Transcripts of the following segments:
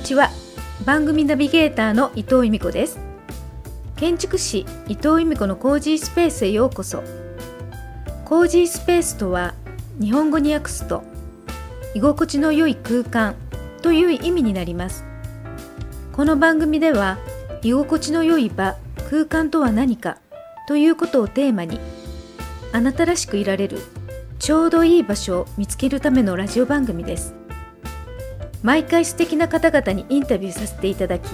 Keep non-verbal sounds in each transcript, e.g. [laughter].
にちは。番組ナビゲーターの伊藤由美子です。建築士伊藤由美子のコージースペースへようこそ。コージースペースとは日本語に訳すと居心地の良い空間という意味になります。この番組では居心地の良い場空間とは何かということをテーマにあなたらしくいられるちょうどいい場所を見つけるためのラジオ番組です。毎回素敵な方々にインタビューさせていただき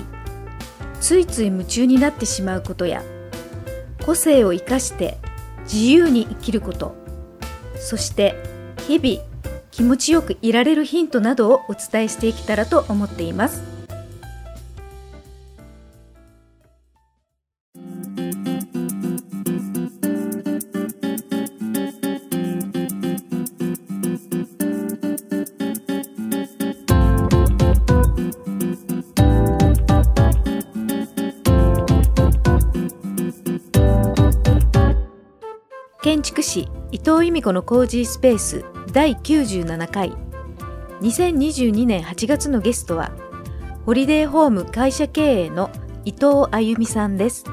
ついつい夢中になってしまうことや個性を生かして自由に生きることそして日々気持ちよくいられるヒントなどをお伝えしていけたらと思っています。建築士伊藤由美子のコージースペース第97回。2022年8月のゲストはホリデーホーム会社経営の伊藤あゆみさんです。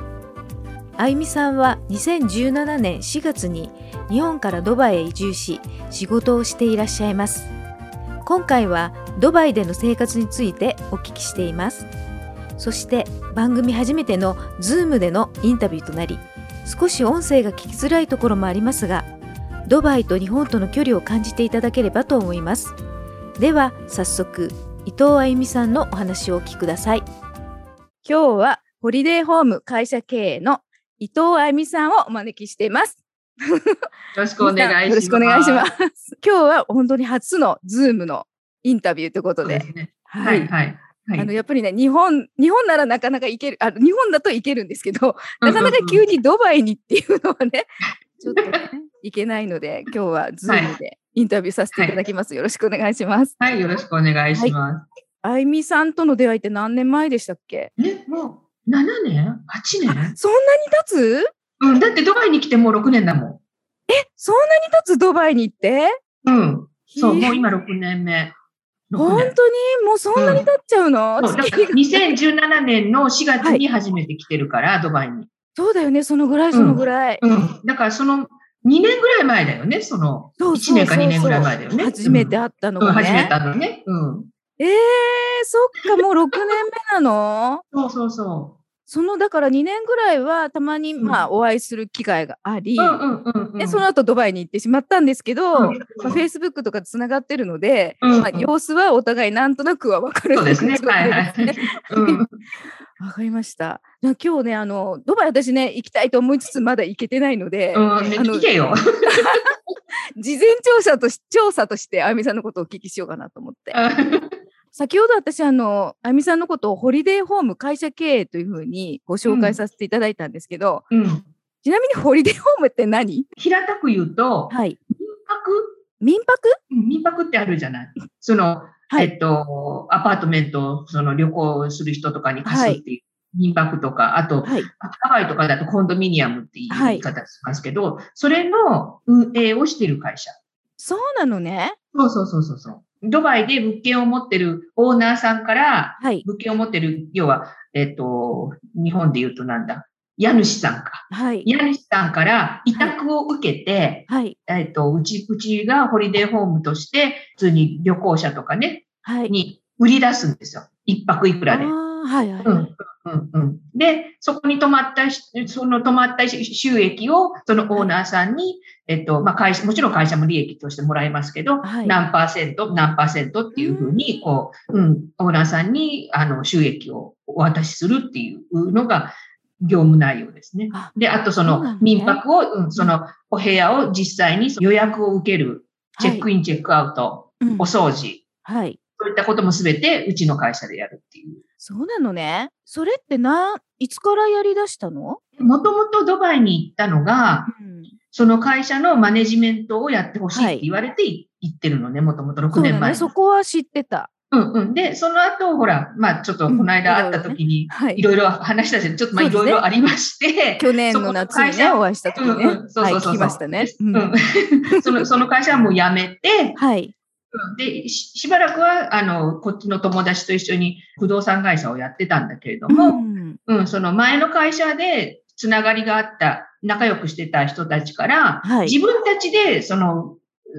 あゆみさんは2017年4月に日本からドバイへ移住し仕事をしていらっしゃいます。今回はドバイでの生活についてお聞きしています。そして番組初めての Zoom でのインタビューとなり少し音声が聞きづらいところもありますがドバイと日本との距離を感じていただければと思いますでは早速伊藤あゆみさんのお話をお聞きください今日はホリデーホーム会社経営の伊藤あゆみさんをお招きしていますよろしくお願いします。よろしくお願いします。今日は本当に初の Zoom のインタビューということで。でね、はい、はい、はい、あのやっぱりね日本日本ならなかなか行けるあ日本だと行けるんですけどなかなか急にドバイにっていうのはね [laughs] ちょっとね行けないので今日は Zoom でインタビューさせていただきます、はい、よろしくお願いします。はいよろしくお願いします、あゆみさんとの出会いって何年前でしたっけ？えもう7年 ?8 年？そんなに経つ？うんだってドバイに来てもう6年だもん。えそんなに経つ？ドバイに行って？うん。そうもう今6年目本当に？もうそんなに経っちゃうの、うん、2017年の4月に初めて来てるから、はい、ドバイに。そうだよね、そのぐらい、そのぐらい。うん。うん、だからその2年ぐらい前だよね、その1年か2年ぐらい前だよね。初めて会ったのがね。初めて会ったのね。うん。ええー、そっか、もう6年目なの？そうそうそう。そのだから2年ぐらいはたまにまあお会いする機会があり、でその後ドバイに行ってしまったんですけど、フェイスブックとかつながってるので、うんうん、まあ、様子はお互いなんとなくは分かるそうですね。はいはい。[laughs] [laughs] わかりました。じゃ今日ね、あの、ドバイ私ね、行きたいと思いつつまだ行けてないので、うん、あの、けよ。[laughs] 事前調査とし、調査として、あゆみさんのことをお聞きしようかなと思って。先ほど私、あの、あみさんのことをホリデーホーム会社経営というふうにご紹介させていただいたんですけど、うん、ちなみに [laughs] ホリデーホームって何？平たく言うと、はい、民泊？民泊？民泊ってあるじゃない。その、はい、えっと、アパートメント、その旅行する人とかに貸すっていう。民泊とか、あと、はい、ハワイとかだとコンドミニアムっていう言い方しますけど、はい、それの運営をしている会社。そうなのね。そうそうそうそう。ドバイで物件を持ってるオーナーさんから、はい、物件を持ってる、要は、えっ、と、日本で言うとなんだ、家主さんか。はい。家主さんから委託を受けて、はい。えっ、と、うち、うちがホリデーホームとして、普通に旅行者とかね、はい。に売り出すんですよ。一泊いくらで。はいはい、うん。うんうん、で、そこに泊まった、その泊まった収益を、そのオーナーさんに、えっと、まあ、会社、もちろん会社も利益としてもらえますけど、はい、何パーセント、何パーセントっていうふうに、こう、うん、オーナーさんに、あの、収益をお渡しするっていうのが、業務内容ですね。で、あとその民泊を、うん、そのお部屋を実際に予約を受ける、チェックイン、チェックアウト、お掃除、はい。そういったこともすべてうちの会社でやるっていう。そうなのね。それってな、いつからやり出したの？もともとドバイに行ったのが、うん、その会社のマネジメントをやってほしいって言われて行ってるのね、もともと6年前そ、ね。そこは知ってた。うんうん。で、その後、ほら、まあちょっとこの間会った時に、い。ろいろ話したし、ちょっとまあいろいろありまして、去年の夏にね、お会いした時ね、うんうん、そうそうそう、はい、聞きましたね。うん、[laughs] その、[laughs] その会社はもう辞めて、はい。でし、しばらくは、あの、こっちの友達と一緒に不動産会社をやってたんだけれども、うん、うん、その前の会社でつながりがあった、仲良くしてた人たちから、はい、自分たちで、その、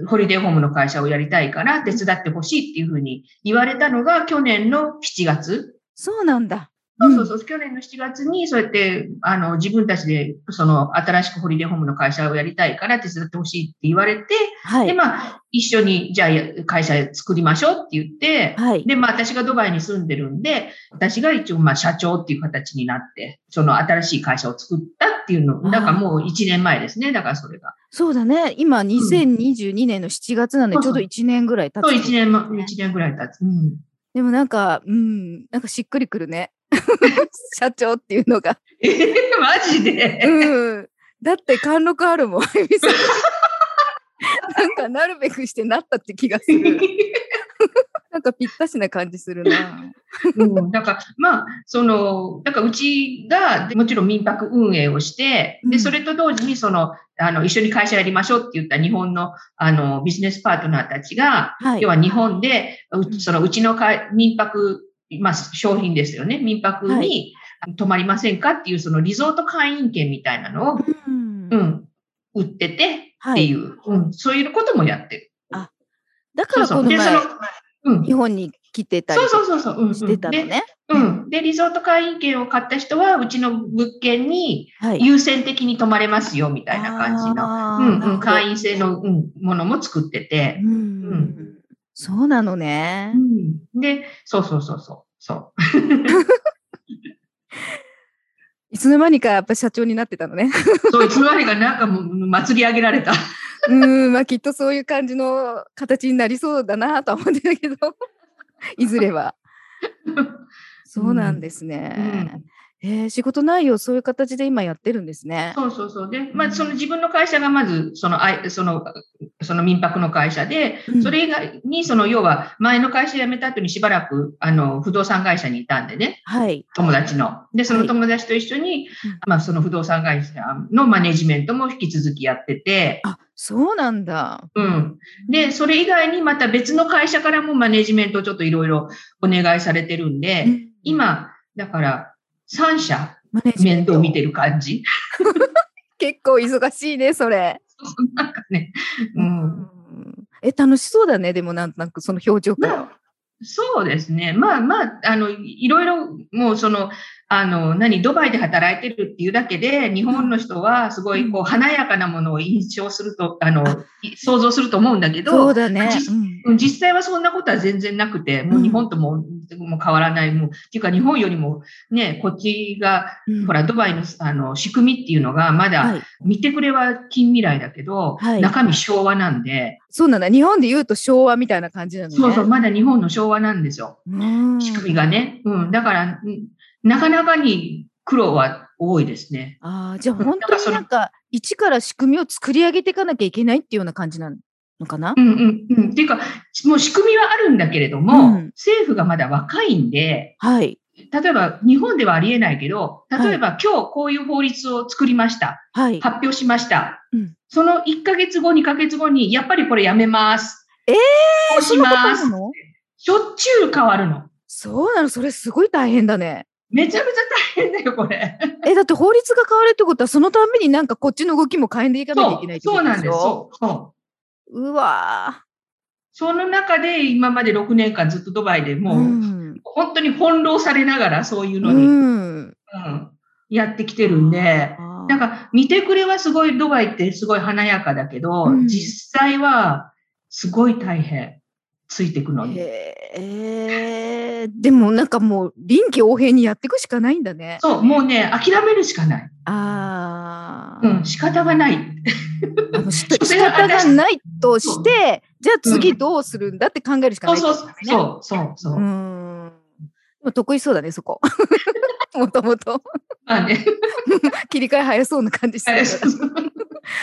ホリデーホームの会社をやりたいから手伝ってほしいっていうふうに言われたのが去年の7月。そうなんだ。そうそうそう、去年の7月に、そうやって、あの、自分たちで、その、新しくホリデーホームの会社をやりたいから手伝ってほしいって言われて、はい、で、まあ、一緒に、じゃあ、会社作りましょうって言って、はい、で、まあ、私がドバイに住んでるんで、私が一応、まあ、社長っていう形になって、その、新しい会社を作ったっていうの、だからもう1年前ですね、だからそれが。そうだね。今、2022年の7月なので、ちょうど1年ぐらい経つ、ね、そう、1年、1年ぐらい経つ。うん。でもなんか、うん、なんかしっくりくるね。[laughs] 社長っていうのが。えー、マジで？うん。だって貫禄あるもん、なんかなるべくしてなったって気がする。[laughs] なんかぴったしな感じするな。うん、だから、まあ、その、だからうちが、もちろん民泊運営をして、で、それと同時に、その、あの、一緒に会社やりましょうって言った日本の、あの、ビジネスパートナーたちが、はい、要は日本で、その、うちの民泊まあ、商品ですよね。民泊に泊まりませんかっていう、そのリゾート会員権みたいなのを、うん、うん、売っててっていう、はい、うん、そういうこともやってる。あ、だからこの前、そうそううん、日本に来てたりしてたのね。うん。で、リゾート会員権を買った人は、うちの物件に優先的に泊まれますよ、みたいな感じの、はい、うんうん、会員制の、うん、ものも作ってて、うん、うんそうなのね。うん、で、そうそうそうそう。そう。いつの間にかやっぱ社長になってたのね。そう、いつの間にかなんかもう祭り上げられた。うん、まあきっとそういう感じの形になりそうだなとは思ってたけど、[laughs] いずれは。[laughs] そうなんですね。うんえー、仕事内容、そういう形で今やってるんですね。そうそうそう。で、まあ、その自分の会社がまず、その、あその、その民泊の会社で、それ以外に、その、要は、前の会社辞めた後にしばらく、あの、不動産会社にいたんでね。はい。友達の。で、その友達と一緒に、はい、まあ、その不動産会社のマネジメントも引き続きやってて。あ、そうなんだ。うん。で、それ以外にまた別の会社からもマネジメントをちょっといろいろお願いされてるんで、うん、今、だから、3社面倒見てる感じ。[laughs] 結構忙しいね、それ。なんかね、うん。え、楽しそうだね、でもなんとなくその表情から。そうですね。まあまあ、あの、いろいろ、もうその、あの、何、ドバイで働いてるっていうだけで、日本の人はすごい、こう、華やかなものを印象すると、あの、想像すると思うんだけど、そうだね。うん、実際はそんなことは全然なくて、もう日本とも、もう変わらない、もう、っていうか日本よりも、ね、こっちが、ほら、ドバイの、あの、仕組みっていうのが、まだ、見てくれは近未来だけど、はい、中身昭和なんで。そうなんだ。日本で言うと昭和みたいな感じなのね。そうそう、まだ日本の昭和なんですよ。仕組みがね。うん。だから、なかなかに苦労は多いですね。ああ、じゃあ本当になんか、一から仕組みを作り上げていかなきゃいけないっていうような感じなのかな？うんうんうん。っていうか、もう仕組みはあるんだけれども、うん、政府がまだ若いんで、はい。例えば、日本ではありえないけど、例えば、はい、今日こういう法律を作りました。はい。発表しました。うん、その1ヶ月後、2ヶ月後に、やっぱりこれやめます。ええー、そうします。しょっちゅう変わるの。そうなのそれすごい大変だね。めちゃめちゃ大変だよ、これ。え、だって法律が変わるってことは、そのためになんかこっちの動きも変えていかなきゃいけないってことそうなんですよ。そう。うわその中で今まで6年間ずっとドバイでもう、うん、本当に翻弄されながらそういうのに、うん、うん、やってきてるんで、なんか見てくれはすごいドバイってすごい華やかだけど、うん、実際はすごい大変。ついていくのに。えー、でもなんかもう臨機応変にやっていくしかないんだね。そう、もうね、諦めるしかない。ああ。うん、仕方がない。[laughs] 仕方がないとして、じゃあ次どうするんだって考えるしかない、ね、そうそうそうそうそう。うん。得意そうだね、そこ。[laughs] もともと。あね。[laughs] 切り替え早そうな感じしてる。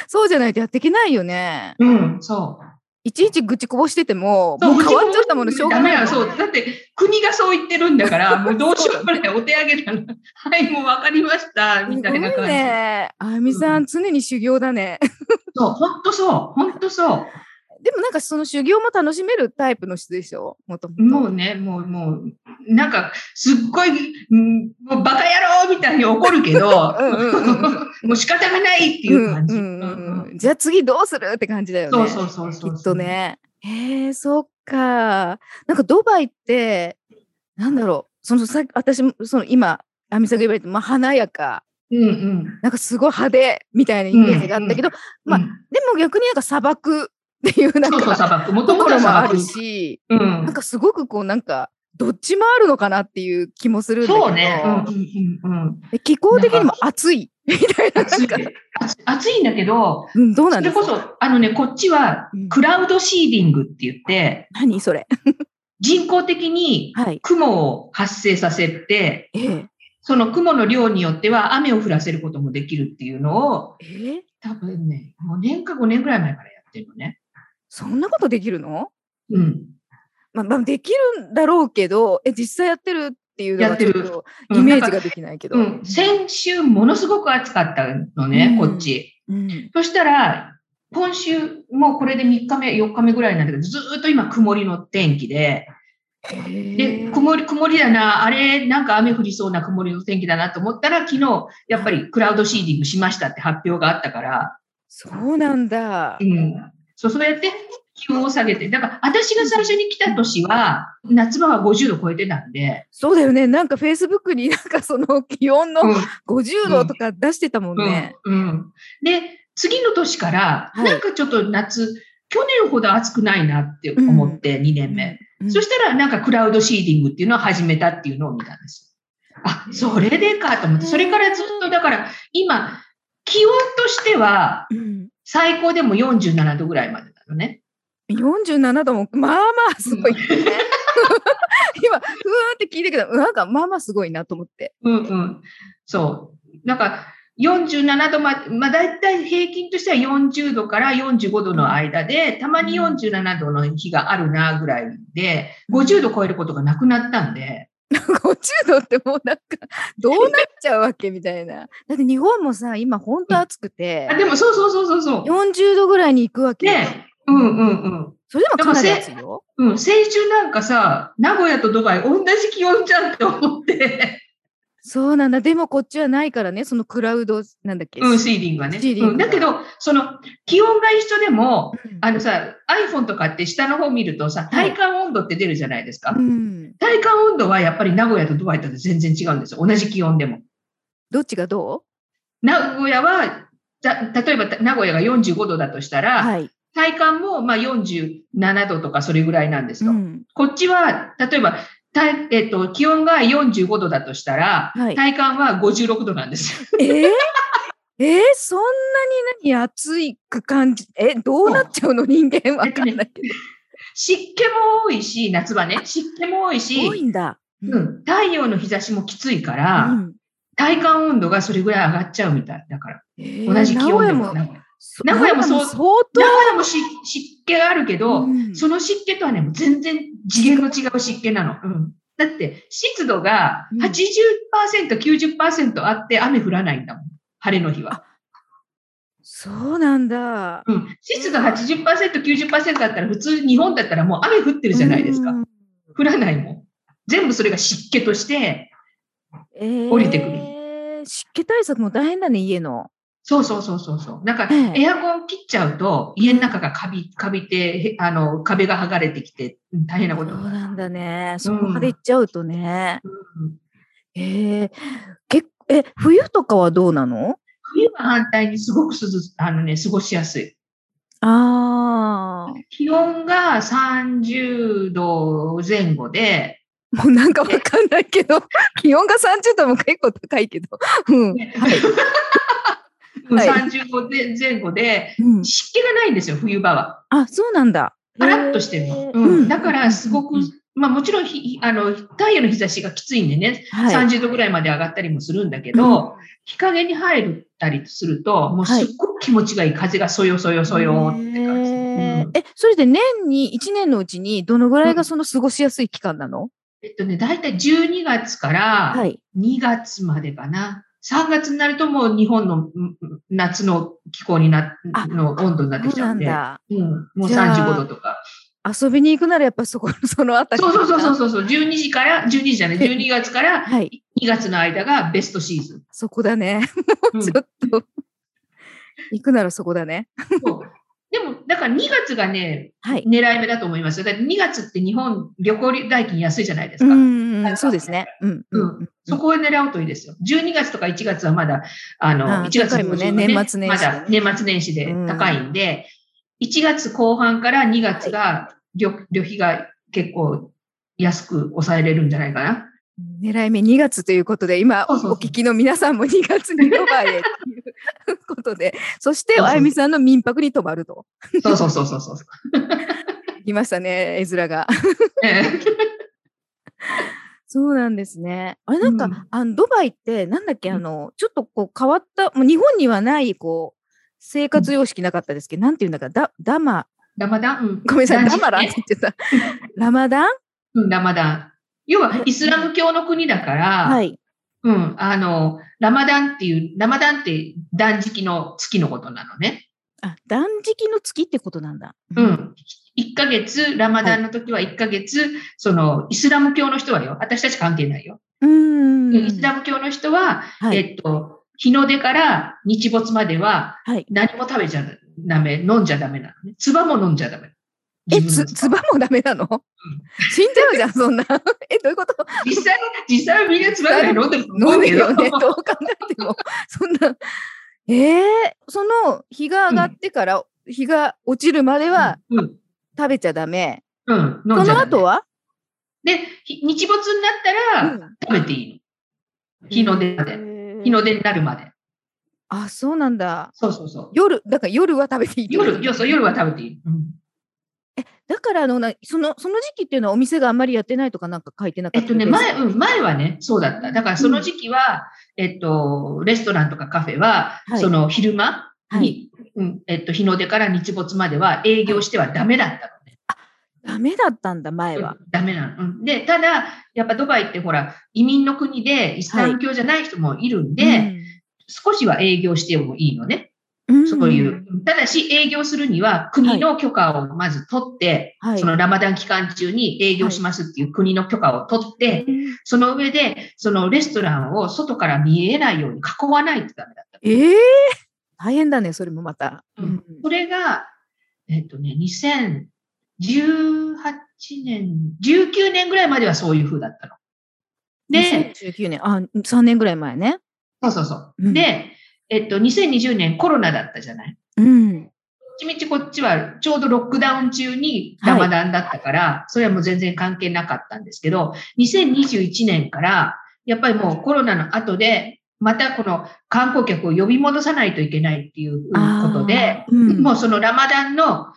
そうじゃないとやっていけないよね。うん、そう。いちいち愚痴こぼしてても、もう変わっちゃったものしょうがない。そう。だって、国がそう言ってるんだから、もうどうしようもない。お手上げだな。[laughs] はい、もうわかりました。みたいな感じ。ねあみさん、うん、常に修行だね。そう、ほんとそう。ほんとそう。でもなんかその修行も楽しめるタイプの人でしょ？もともうね、もう、もう、なんか、すっごい、んもうバカ野郎みたいに怒るけど、[laughs] もう仕方がないっていう感じ。じゃあ次どうするって感じだよね。そうそうそうそうきっとね。へえ、そっか。なんかドバイって、なんだろう、そのさ私、その今、アミさんが言われて、まあ華やか。うんうん、なんかすごい派手みたいなイメージがあったけど、うんうん、まあ、でも逆になんか砂漠っていうなんかともともあるし、うん、なんかすごくこうなんかどっちもあるのかなっていう気もするんだけど。そうね、うんうんうん、気候的にも暑い？みたいな暑い。暑いんだけど、うん、どうなんですか？それこそあのねこっちはクラウドシーディングって言って、うん、何それ？人工的に雲を発生させて、はいええ。その雲の量によっては雨を降らせることもできるっていうのを、え多分ね、もう年か5年ぐらい前からやってるのね。そんなことできるの？うん。まあ、まあ、できるんだろうけど、え、実際やってるっていうのがちょっとイメージができないけど。うん、先週ものすごく暑かったのね、うん、こっち。うん、そしたら、今週もうこれで3日目、4日目ぐらいなんだけど、ずっと今曇りの天気で、で、曇り、曇りだな、あれ、なんか雨降りそうな曇りの天気だなと思ったら、昨日、やっぱりクラウドシーディングしましたって発表があったから。そうなんだ。うん。そう、そうやって気温を下げて。だから、私が最初に来た年は、夏場は50度超えてたんで。そうだよね。なんかフェイスブックになんかその気温の50度とか出してたもんね。うん。うんうん、で、次の年から、なんかちょっと夏、去年ほど暑くないなって思って、2年目。うん、そしたらなんかクラウドシーディングっていうのを始めたっていうのを見たんです。あ、それでかと思って、それからずっとだから今、気温としては最高でも47度ぐらいまでなのね。47度もまあまあすごい、ね。今、ふわーって聞いたけど、なんかまあまあすごいなと思って。うんうん。そう。なんか、47度まで、まあ大体平均としては40度から45度の間で、たまに47度の日があるなぐらいで、50度超えることがなくなったんで。50度ってもうなんか、[laughs] どうなっちゃうわけみたいな。だって日本もさ、今本当暑くて。あでもそうそうそうそうそう。40度ぐらいに行くわけ。ね。うんうんうん。それでもかなり暑いよ。うん。先週なんかさ、名古屋とドバイ同じ気温じゃんって思って。そうなんだ。でもこっちはないからね、そのクラウド、なんだっけ？うん、シーリングはね。シーリング、うん、だけど、その、気温が一緒でも、うん、あのさ、iPhone とかって下の方見るとさ、体感温度って出るじゃないですか。うん、体感温度はやっぱり名古屋とドバイと全然違うんですよ。同じ気温でも。どっちがどう？名古屋は、例えば名古屋が45度だとしたら、はい、体感もまあ47度とかそれぐらいなんですよ。こっちは、例えば体えっと、気温が45度だとしたら、はい、体感は56度なんですよ。えー、えー、そんなに何暑いく感じ、え、どうなっちゃうの？人間わかんないけど。湿気も多いし、夏場ね、湿気も多いし、多いんだ、うん、太陽の日差しもきついから、うん、体感温度がそれぐらい上がっちゃうみたい。だから、えー、同じ気温でも。名古屋もそう、相当名古屋も湿気があるけど、うん、その湿気とはね、全然次元の違う湿気なの。うん、だって、湿度が80%、うん、90%あって雨降らないんだもん。晴れの日は。そうなんだ。うん。湿度80%、90%あったら、普通日本だったらもう雨降ってるじゃないですか。うん、降らないもん。全部それが湿気として降りてくる。えー、湿気対策も大変だね、家の。そうそうそうそうそう。なんか、エアコン切っちゃうと、家の中がカビ、カビて、あの、壁が剥がれてきて、大変なことそうなんだね。そこまで行っちゃうとね。うん、えー、けえ、冬とかはどうなの？冬は反対にすごく涼あのね、過ごしやすい。ああ。気温が30度前後で、もうなんかわかんないけど、気温が30度も結構高いけど。うん。はい。30度前後で、湿気がないんですよ、冬場は。あ、そうなんだ。パラッとしてるの。うん。だからすごく、まあもちろんあの、太陽の日差しがきついんでね、はい、30度ぐらいまで上がったりもするんだけど、日陰に入ったりすると、もうすっごく気持ちがいい。風がそよそよそよって感じ。え、それで年に、1年のうちにどのぐらいがその過ごしやすい期間なの、えっとね、だいたい12月から2月までかな。3月になるともう日本の夏の気候になの温度になってきちゃうんで、うん、もう35度とか。遊びに行くならやっぱそこ、そのあたり。そうそうそうそうそう、12時から、12時じゃない、12月から2月の間がベストシーズン。そこだね。もう [laughs] ちょっと、行くならそこだね。そうでも、だから2月がね、はい、狙い目だと思いますよ。だって2月って日本旅行代金安いじゃないですか。うんそうですね。うん。うん。そこを狙うといいですよ。12月とか1月はまだ、あの、あ1月もね、年末年始、まだ年末年始で高いんで、うん、1月後半から2月が旅、旅費が結構安く抑えれるんじゃないかな。狙い目2月ということで、今お聞きの皆さんも2月にドバイへ [laughs] ことで、そしてあゆみさんの民泊に泊まると。そうそうそうそうそう。[laughs] いましたね、絵面が。そうなんですね。あれなんか、うん、あのドバイってなんだっけ、あの、ちょっとこう変わった、もう日本にはないこう生活様式なかったですけど、うん、なんていうんだか、ダダマ。ラマダン、うん、ごめんなさい、ダマラって言ってた。ラマダン？うん、ラマダン。要はイスラム教の国だから、はい。うん、あの、ラマダンっていう、ラマダンって断食の月のことなのね。あ、断食の月ってことなんだ。うん。1ヶ月、ラマダンの時は1ヶ月、はい、その、イスラム教の人はよ。私たち関係ないよ。うん。イスラム教の人は、はい、えっと、日の出から日没までは、何も食べちゃダメ、飲んじゃダメなのね。唾も飲んじゃダメ。え、つ、つばもダメなの、うん、死んじゃうじゃん、[laughs] そんな。え、どういうこと？実際、実際はみんなつば飲んでる飲んでるよね。[laughs] どう考えても。そんな。ええー、その日が上がってから、うん、日が落ちるまでは、食べちゃダメ。うん。その後は？で、日没になったら、食べていいの。日の出まで。日の出になるまで。あ、そうなんだ。そうそうそう。夜、だから夜は食べていい夜、夜は食べていい。うんだからあのなそのその時期っていうのはお店があんまりやってないとかなんか書いてなかった？えっとね前、うん、前はねそうだった。だからその時期は、うん、えっとレストランとかカフェは、はい、その昼間に、はい、うんえっと、日の出から日没までは営業してはダメだったのね。あダメだったんだ前は。うん、ダメなの、うん。でただやっぱドバイってほら移民の国でイスラム教じゃない人もいるんで、はい、少しは営業してもいいのね。そういう。ただし、営業するには国の許可をまず取って、はい、そのラマダン期間中に営業しますっていう国の許可を取って、はい、その上で、そのレストランを外から見えないように囲わないとダメだった。ええー、大変だね、それもまた。うん、それが、えっとね、2018年、19年ぐらいまではそういう風だったの。で、19年、あ、3年ぐらい前ね。そうそうそう。うん、で、えっと、2020年コロナだったじゃない？うん。ちみちこっちはちょうどロックダウン中にラマダンだったから、はい、それはもう全然関係なかったんですけど、2021年から、やっぱりもうコロナの後で、またこの観光客を呼び戻さないといけないっていうことで、うん、もうそのラマダンの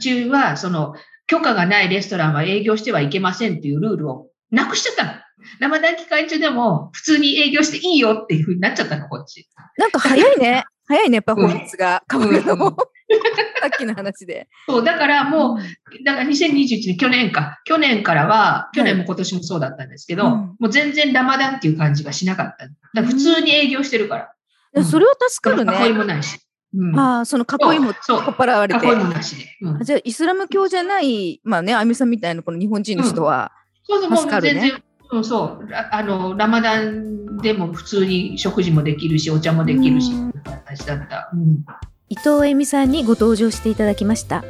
中は、その許可がないレストランは営業してはいけませんっていうルールをなくしちゃったの。ラマダン期間中でも普通に営業していいよっていうふうになっちゃったの、こっち。なんか早いね。[laughs] 早いね、パフォーマンスが変わるのも。[laughs] さっきの話で。そう、だからもう、だから2021年、去年か。去年からは、去年も今年もそうだったんですけど、はい、もう全然ラマダンっていう感じがしなかった。だ普通に営業してるから。うん、それは助かるね。囲いもないし。うん、ああ、その囲いも取っ払われて。囲いもなしで。うん、じゃあ、イスラム教じゃない、まあね、あみさんみたいなこの日本人の人は、そうそう、もう全然そうそう、あのラマダンでも普通に食事もできるし、お茶もできるし、形だった、うん、伊藤恵美さんにご登場していただきました。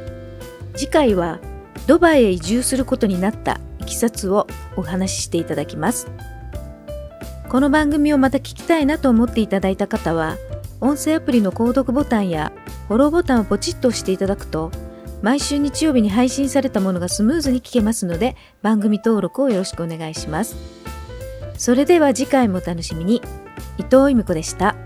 次回はドバイへ移住することになったいきさつをお話ししていただきます。この番組をまた聞きたいなと思っていただいた方は、音声アプリの購読ボタンやフォローボタンをポチッと押していただくと、毎週日曜日に配信されたものがスムーズに聞けますので番組登録をよろしくお願いします。それでは次回もお楽しみに。伊藤由美子でした。